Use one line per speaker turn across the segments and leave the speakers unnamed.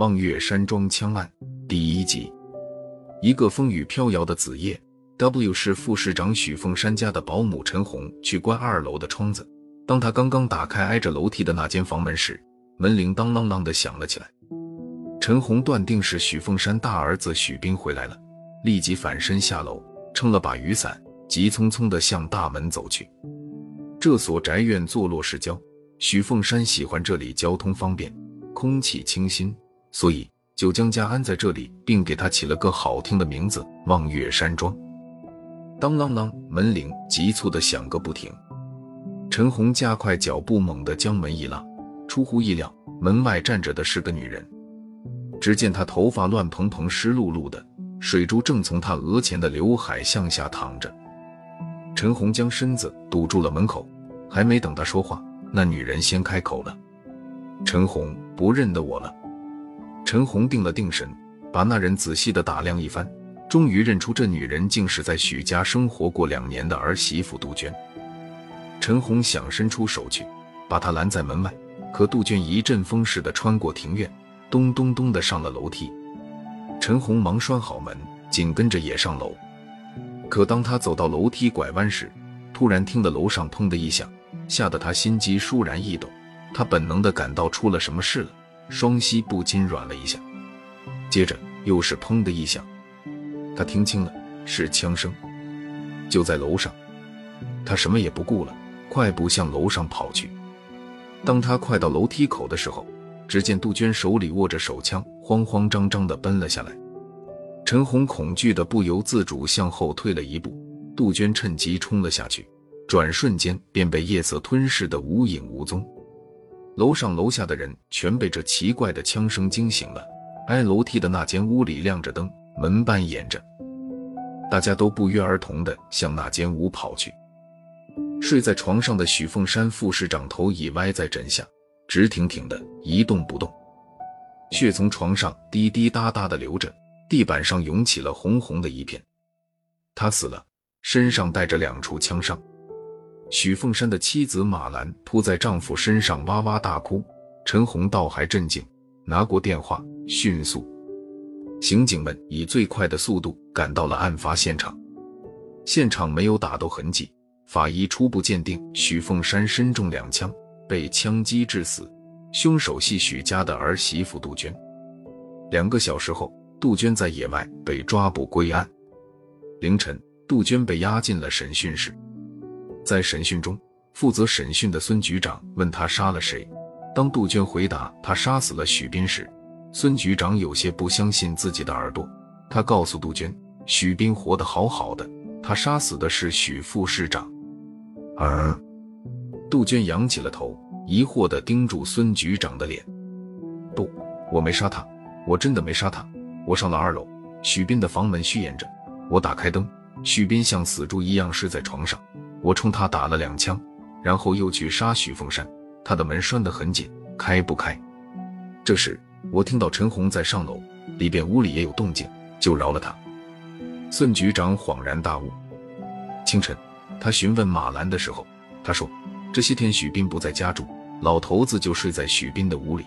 望月山庄枪案第一集。一个风雨飘摇的子夜，W 市副市长许凤山家的保姆陈红去关二楼的窗子。当他刚刚打开挨着楼梯的那间房门时，门铃当啷啷的响了起来。陈红断定是许凤山大儿子许斌回来了，立即反身下楼，撑了把雨伞，急匆匆的向大门走去。这所宅院坐落市郊，许凤山喜欢这里交通方便，空气清新，所以就将家安在这里，并给他起了个好听的名字——望月山庄。当啷啷，门铃急促的响个不停。陈红加快脚步，猛地将门一拉。出乎意料，门外站着的是个女人。只见她头发乱蓬蓬、湿漉漉的，水珠正从她额前的刘海向下淌着。陈红将身子堵住了门口，还没等她说话，那女人先开口了：“陈红，不认得我了。”陈红定了定神，把那人仔细的打量一番，终于认出这女人竟是在许家生活过两年的儿媳妇杜鹃。陈红想伸出手去，把她拦在门外，可杜鹃一阵风似的穿过庭院，咚咚咚的上了楼梯。陈红忙拴好门，紧跟着也上楼。可当他走到楼梯拐弯时，突然听得楼上砰的一响，吓得他心肌倏然一抖。他本能的感到出了什么事了，双膝不禁软了一下。接着又是砰的一响，他听清了，是枪声，就在楼上。他什么也不顾了。快步向楼上跑去。当他快到楼梯口的时候，只见杜鹃手里握着手枪，慌慌张张地奔了下来。陈红恐惧的不由自主向后退了一步，杜鹃趁机冲了下去，转瞬间便被夜色吞噬的无影无踪。楼上楼下的人全被这奇怪的枪声惊醒了。挨楼梯的那间屋里亮着灯，门半掩着，大家都不约而同地向那间屋跑去。睡在床上的许凤山副市长头已歪在枕下，直挺挺的一动不动，血从床上滴滴答答的流着，地板上涌起了红红的一片。他死了，身上带着两处枪伤。许凤山的妻子马兰扑在丈夫身上哇哇大哭，陈红倒还镇静，拿过电话，迅速，刑警们以最快的速度赶到了案发现场，现场没有打斗痕迹。法医初步鉴定，许凤山身中两枪，被枪击致死。凶手系许家的儿媳妇杜鹃。两个小时后，杜鹃在野外被抓捕归案。凌晨，杜鹃被押进了审讯室。在审讯中，负责审讯的孙局长问他杀了谁。当杜鹃回答他杀死了许斌时，孙局长有些不相信自己的耳朵。他告诉杜鹃，许斌活得好好的，他杀死的是许副市长。啊！杜鹃仰起了头，疑惑地盯住孙局长的脸。不，我没杀他，我真的没杀他。我上了二楼，许斌的房门虚掩着，我打开灯，许斌像死猪一样睡在床上，我冲他打了两枪，然后又去杀许凤山。他的门拴得很紧，开不开。这时我听到陈红在上楼，里边屋里也有动静，就饶了他。孙局长恍然大悟。清晨。他询问马兰的时候，他说：“这些天许斌不在家住，老头子就睡在许斌的屋里。”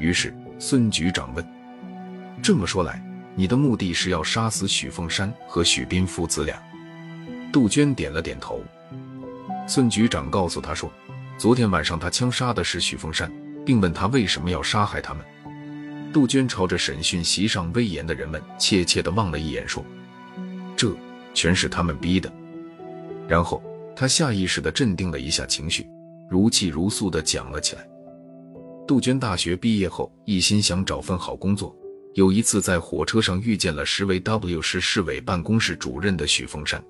于是孙局长问：“这么说来，你的目的是要杀死许凤山和许斌父子俩？”杜鹃点了点头。孙局长告诉他说：“昨天晚上他枪杀的是许凤山，并问他为什么要杀害他们。”杜鹃朝着审讯席上威严的人们怯怯地望了一眼，说：“这全是他们逼的。”然后他下意识地镇定了一下情绪，如泣如诉地讲了起来。杜鹃大学毕业后，一心想找份好工作。有一次在火车上遇见了时为 W 市市委办公室主任的许凤山，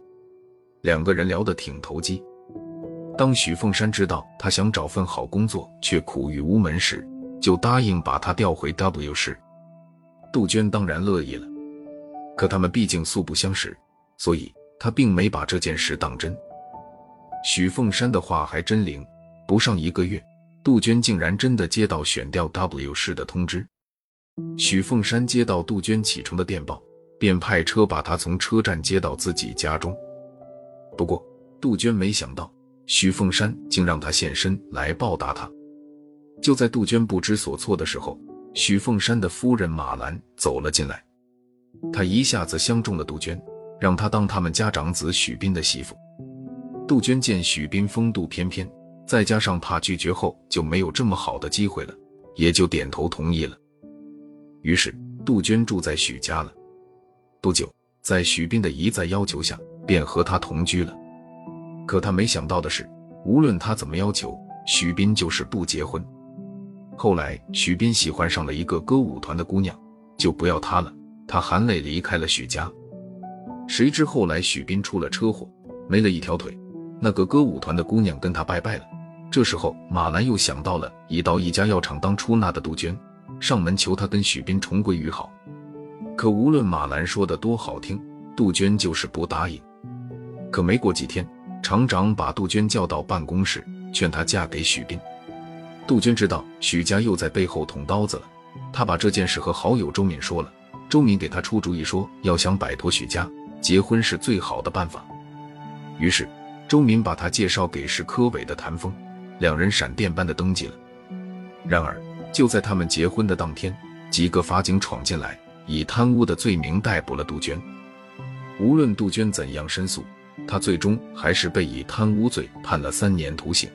两个人聊得挺投机。当许凤山知道他想找份好工作却苦于无门时，就答应把他调回 W 市。杜鹃当然乐意了，可他们毕竟素不相识，所以。他并没把这件事当真。许凤山的话还真灵，不上一个月，杜鹃竟然真的接到选调 W 市的通知。许凤山接到杜鹃启程的电报，便派车把她从车站接到自己家中。不过，杜鹃没想到许凤山竟让他现身来报答他。就在杜鹃不知所措的时候，许凤山的夫人马兰走了进来，她一下子相中了杜鹃，让她当他们家长子许斌的媳妇。杜鹃见许斌风度翩翩，再加上怕拒绝后就没有这么好的机会了，也就点头同意了。于是杜鹃住在许家了。不久，在许斌的一再要求下，便和他同居了。可他没想到的是，无论他怎么要求，许斌就是不结婚。后来，许斌喜欢上了一个歌舞团的姑娘，就不要他了。他含泪离开了许家。谁知后来许斌出了车祸，没了一条腿。那个歌舞团的姑娘跟他拜拜了。这时候，马兰又想到了已到一家药厂当出纳的杜鹃，上门求他跟许斌重归于好。可无论马兰说的多好听，杜鹃就是不答应。可没过几天，厂长把杜鹃叫到办公室，劝她嫁给许斌。杜鹃知道许家又在背后捅刀子了，她把这件事和好友周敏说了。周敏给她出主意说，要想摆脱许家，结婚是最好的办法。于是。周敏把他介绍给是科委的谭峰，两人闪电般的登记了。然而，就在他们结婚的当天，几个法警闯进来，以贪污的罪名逮捕了杜鹃。无论杜鹃怎样申诉，他最终还是被以贪污罪判了三年徒刑。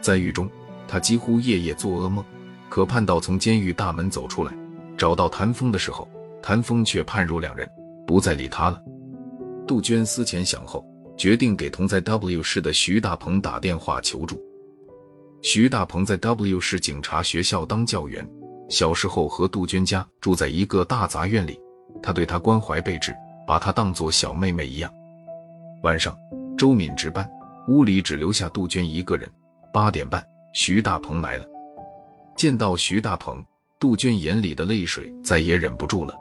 在狱中，他几乎夜夜做噩梦，可盼到从监狱大门走出来，找到谭峰的时候，谭峰却判若两人，不再理他了。杜鹃思前想后。决定给同在 W 市的徐大鹏打电话求助。徐大鹏在 W 市警察学校当教员，小时候和杜鹃家住在一个大杂院里，他对她关怀备至，把她当作小妹妹一样。晚上，周敏值班，屋里只留下杜鹃一个人。八点半，徐大鹏来了，见到徐大鹏，杜鹃眼里的泪水再也忍不住了。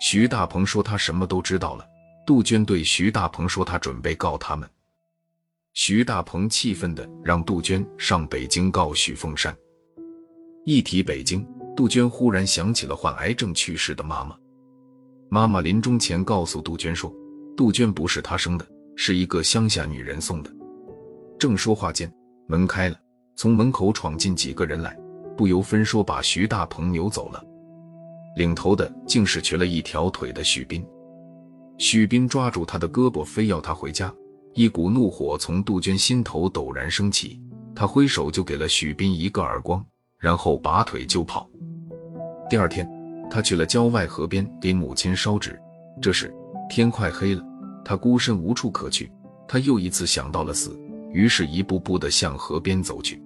徐大鹏说他什么都知道了。杜鹃对徐大鹏说：“他准备告他们。”徐大鹏气愤的让杜鹃上北京告许凤山。一提北京，杜鹃忽然想起了患癌症去世的妈妈。妈妈临终前告诉杜鹃说：“杜鹃不是他生的，是一个乡下女人送的。”正说话间，门开了，从门口闯进几个人来，不由分说把徐大鹏扭走了。领头的竟是瘸了一条腿的许斌。许斌抓住他的胳膊，非要他回家。一股怒火从杜鹃心头陡然升起，他挥手就给了许斌一个耳光，然后拔腿就跑。第二天，他去了郊外河边给母亲烧纸。这时天快黑了，他孤身无处可去，他又一次想到了死，于是一步步的向河边走去。